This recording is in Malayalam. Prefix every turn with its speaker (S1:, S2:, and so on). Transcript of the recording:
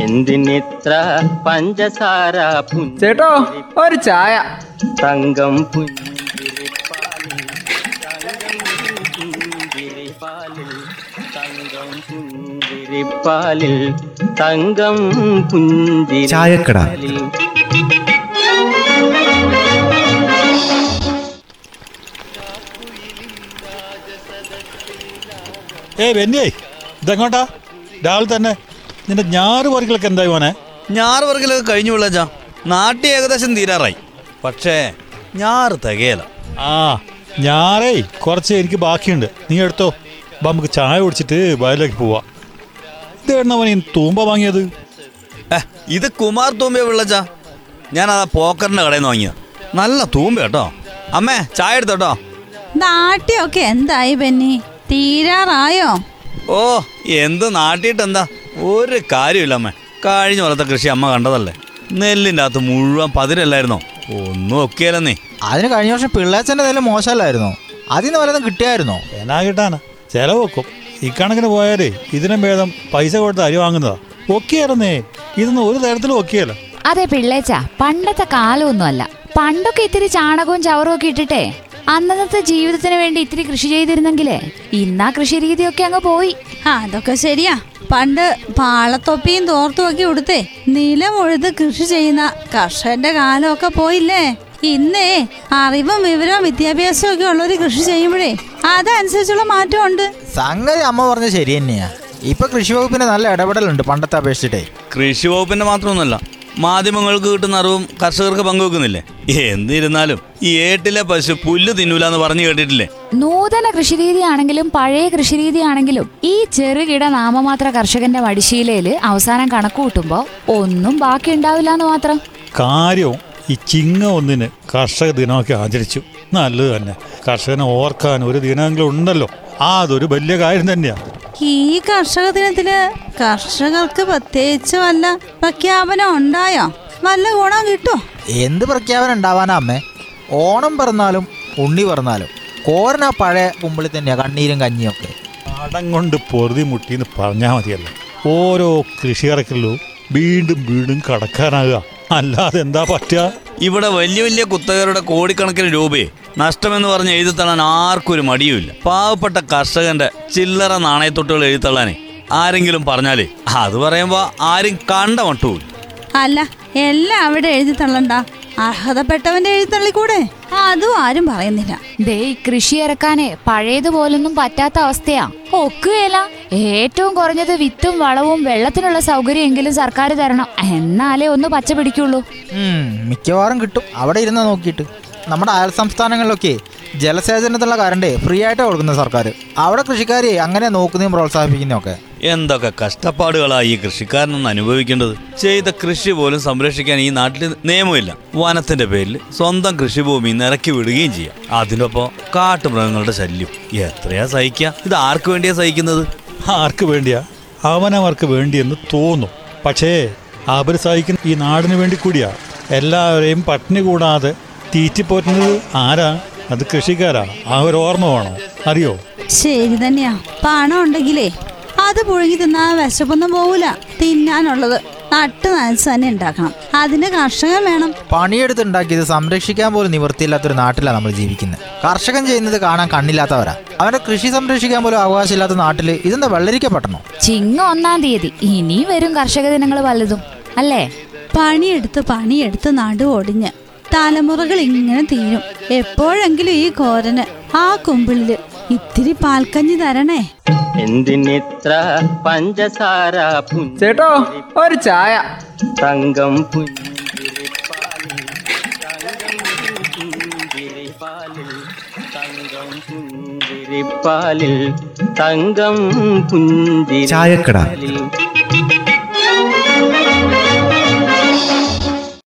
S1: എന്തിനിത്ര പഞ്ചസാര
S2: ചേട്ടോ ഒരു ചായ
S1: തങ്കം പുഞ്ചിരിപ്പാലിൽ തങ്കം പുഞ്ചിരിപ്പാലിൽ തങ്കം. പുഞ്ചിരിപ്പാലിൽ
S3: ഏ ബെന്നിയേ ഇതെങ്ങോട്ടാ രാവിലെ തന്നെ നിന്റെ ഞാറ് എന്തായി മോനെ?
S4: ഞാറ് വർക്കിലൊക്കെ കഴിഞ്ഞു വിളച്ചാ നാട്ടി ഏകദേശം തീരാറായി. പക്ഷേ ഞാറ് തികയല.
S3: ആ ഞാറേ കുറച്ച് എനിക്ക് ബാക്കിയുണ്ട്. നീ എടുത്തോ. അപ്പം നമുക്ക് ചായ കുടിച്ചിട്ട് വയലിലേക്ക് പോവാ. ഇത് തൂമ്പ വാങ്ങിയത്?
S4: ഏ ഇത് കുമാർ തൂമ്പ വിളച്ചാ ഞാൻ അതാ പോക്കറിന്റെ കടയിൽ നിന്ന് വാങ്ങിയത്. നല്ല തൂമ്പ കേട്ടോ. അമ്മേ ചായ എടുത്തോട്ടോ
S5: നാട്ടിയൊക്കെ എന്തായി ബെന്നി? തീരാറായോ?
S4: ഓ എന്ത് നാട്ടിയിട്ട് എന്താ ഒരു കാര്യമില്ല അമ്മ. കഴിഞ്ഞ പോലത്തെ കൃഷി അമ്മ കണ്ടതല്ലേ? നെല്ലിന്റെ അകത്ത് മുഴുവൻ പതിരല്ലായിരുന്നോ ഒന്നും ഒക്കെയല്ലെന്നേ
S6: അതിന് കഴിഞ്ഞ വർഷം പിള്ളേച്ചന്റെ നില മോശമല്ലായിരുന്നോ? അതിന് വല്ലതും കിട്ടിയായിരുന്നോ?
S3: എന്നാ കിട്ടാനാ? ചെലവ് വെക്കും. ഇക്കണക്കിന് പോയാലേ ഇതിനും ഭേദം പൈസ കൊടുത്ത് അരി വാങ്ങുന്നതാ. ഒക്കെയായിരുന്നേ ഇതൊന്നും ഒരു തരത്തിലും ഒക്കെയല്ല.
S7: അതെ പിള്ളേച്ച പണ്ടത്തെ കാലമൊന്നുമല്ല. പണ്ടൊക്കെ ഇത്തിരി ചാണകവും ചവറും ഒക്കെ ഇട്ടിട്ടെ അന്നത്തെ ജീവിതത്തിന് വേണ്ടി ഇത്തിരി കൃഷി ചെയ്തിരുന്നെങ്കിലേ ഇന്നാ കൃഷി രീതിയൊക്കെ അങ്ങ് പോയി.
S5: ആ, അതൊക്കെ ശരിയാ. പണ്ട് പാളത്തൊപ്പിയും തോർത്തും ഒക്കെ ഉടുത്തേ നിലം ഉഴുത് കൃഷി ചെയ്യുന്ന കർഷകന്റെ കാലമൊക്കെ പോയില്ലേ? ഇന്നേ അറിവും വിവരവും വിദ്യാഭ്യാസവും ഒക്കെ ഉള്ളൊരു കൃഷി ചെയ്യുമ്പോഴേ അതനുസരിച്ചുള്ള മാറ്റമുണ്ട്.
S6: സംഗതി അമ്മ പറഞ്ഞ ശരി തന്നെയാ. ഇപ്പൊ കൃഷി വകുപ്പിന് നല്ല ഇടപെടലുണ്ട് പണ്ടത്തെ അപേക്ഷിച്ചിട്ടേ.
S4: കൃഷി വകുപ്പിന്റെ മാത്രമൊന്നുമല്ല മാധ്യമങ്ങൾക്ക് കിട്ടുന്ന അറിവും കർഷകർക്ക് പങ്കുവെക്കുന്നില്ലേ? എന്നിരുന്നാലും ഈ ഏട്ടിലെ പശു പുല്ല് തിന്നൂല എന്ന് പറഞ്ഞു കേട്ടിട്ടില്ലേ?
S7: നൂതന കൃഷിരീതി ആണെങ്കിലും പഴയ കൃഷിരീതി ആണെങ്കിലും ഈ ചെറുകിട നാമമാത്ര കർഷകന്റെ വടിശീലയിൽ അവസാനം കണക്ക് കൂട്ടുമ്പോ ഒന്നും ബാക്കി ഉണ്ടാവില്ല എന്ന് മാത്രം.
S3: കാര്യവും ഈ ചിങ്ങ ഒന്നിന് കർഷക ദിനമൊക്കെ ആചരിച്ചു. നല്ലത് തന്നെ. കർഷകനെ ഓർക്കാൻ ഒരു ദിനമെങ്കിലും ഉണ്ടല്ലോ ആ അതൊരു വലിയ കാര്യം തന്നെയാണ്
S5: ഈ കർഷക ദിനത്തിൽ കർഷകർക്ക് പ്രത്യേകിച്ച് വല്ല പ്രഖ്യാപനം ഉണ്ടായോ? വല്ല ഗുണം കിട്ടോ?
S6: എന്ത് പ്രഖ്യാപനം ഉണ്ടാവാനാ അമ്മേ? ഓണം പറഞ്ഞാലും ഉണ്ണി പറഞ്ഞാലും കോരന പഴയ കുമ്പിളി തന്നെയാ കണ്ണീരും കഞ്ഞിയും ഒക്കെ.
S3: പാടം കൊണ്ട് പൊറുതി മുട്ടിന്ന് പറഞ്ഞാൽ മതിയല്ലോ. ഓരോ കൃഷിയിറക്കലും വീണ്ടും വീണ്ടും കടക്കാനാകുക. അല്ലാതെ എന്താ പറ്റുക?
S4: ഇവിടെ വലിയ വലിയ കുത്തകരുടെ കോടിക്കണക്കിന് രൂപയെ നഷ്ടമെന്ന് പറഞ്ഞ് എഴുതിത്തള്ളാൻ ആർക്കും ഒരു മടിയുമില്ല. പാവപ്പെട്ട കർഷകന്റെ ചില്ലറ നാണയത്തൊട്ടുകൾ എഴുതിത്തള്ളാനേ ആരെങ്കിലും പറഞ്ഞാലേ അത് പറയുമ്പോ ആരും കണ്ട മട്ടുമില്ല.
S5: അല്ല എല്ലാം അവിടെ എഴുതി തള്ളണ്ട? അർഹതപ്പെട്ടവന്റെ എഴുത്തള്ളി കൂടെ? അതും ആരും പറയുന്നില്ല.
S7: ദേ ഈ കൃഷി ഇറക്കാനെ പഴയതുപോലൊന്നും പറ്റാത്ത അവസ്ഥയാ. ഒക്കുകയില്ല. ഏറ്റവും കുറഞ്ഞത് വിത്തും വളവും വെള്ളത്തിനുള്ള സൗകര്യമെങ്കിലും സർക്കാർ തരണം. എന്നാലേ ഒന്ന് പച്ച പിടിക്കുള്ളൂ.
S6: മിക്കവാറും കിട്ടും. അവിടെ ഇരുന്ന് നോക്കിയിട്ട്. നമ്മുടെ അയൽ സംസ്ഥാനങ്ങളിലൊക്കെ ജലസേചനത്തിനുള്ള കറണ്ട് ഫ്രീ ആയിട്ട് കൊടുക്കുന്ന സർക്കാർ അവിടെ കൃഷിക്കാരെ അങ്ങനെ നോക്കുന്നതും പ്രോത്സാഹിപ്പിക്കുന്നതും ഒക്കെ
S4: എന്തൊക്കെ കഷ്ടപ്പാടുകളായി ഈ കൃഷിക്കാരനൊന്ന് അനുഭവിക്കേണ്ടത്? ചെയ്ത കൃഷി പോലും സംരക്ഷിക്കാൻ ഈ നാട്ടിൽ നിയമമില്ല. വനത്തിന്റെ പേരിൽ സ്വന്തം കൃഷിഭൂമി നിറക്കി വിടുകയും ചെയ്യാം. അതിനൊപ്പം കാട്ടുമൃഗങ്ങളുടെ ശല്യം. എത്രയാ സഹിക്കുക ഇത് ആർക്ക് വേണ്ടിയാ സഹിക്കുന്നത്?
S3: ആർക്ക് വേണ്ടിയാ? അവനവർക്ക് വേണ്ടിയെന്ന് തോന്നും. പക്ഷേ അവർ സഹിക്കുന്ന ഈ നാടിന് വേണ്ടി കൂടിയാ. എല്ലാവരെയും പട്ടിണി കൂടാതെ തീറ്റിപ്പോറ്റുന്നത് ആരാ? അത് കൃഷിക്കാരാ. ആ ഒരു ഓർമ്മ വേണോ. അറിയോ?
S5: ശരി തന്നെയാ. പണം ഉണ്ടെങ്കിലേ അത് പുഴുങ്ങി തിന്നാ വിശപ്പൊന്നും പോവില്ല തിന്നാനുള്ളത് നട്ട് നനച്ച് തന്നെ ഉണ്ടാക്കണം. അതിന് കർഷകൻ വേണം.
S6: പണിയെടുത്തുണ്ടാക്കിയത് സംരക്ഷിക്കാൻ പോലും നിവൃത്തിയില്ലാത്തൊരു നാട്ടിലാണ് നമ്മൾ ജീവിക്കുന്നത്. കർഷകൻ ചെയ്യുന്നത് കാണാൻ കണ്ണില്ലാത്തവരാ. അവന്റെ കൃഷി സംരക്ഷിക്കാൻ പോലും അവകാശമില്ലാത്ത നാട്ടിൽ ഇതെന്താ വെള്ളരിക്കപ്പെട്ടണോ
S7: ചിങ്ങ ഒന്നാം തീയതി. ഇനിയും വരും കർഷക ദിനങ്ങൾ വലുതും. അല്ലേ?
S5: പണിയെടുത്ത് പണിയെടുത്ത് നടു ഒടിഞ്ഞ് തലമുറകൾ ഇങ്ങനെ തീരും. എപ്പോഴെങ്കിലും ഈ കോരന് ആ കുമ്പിളിൽ ഇത്തിരി പാൽക്കഞ്ഞി തരണേ.
S1: എന്തിനിത്ര പഞ്ചസാര
S2: ചേട്ടോ ഒരു ചായ.
S1: തങ്കം പുഞ്ചിരിപ്പാലിൽ തങ്കം പുഞ്ചിരിപ്പാലിൽ തങ്കം പുഞ്ചിരിപ്പാലിൽ തങ്കം പുഞ്ചിരിപ്പാലിൽ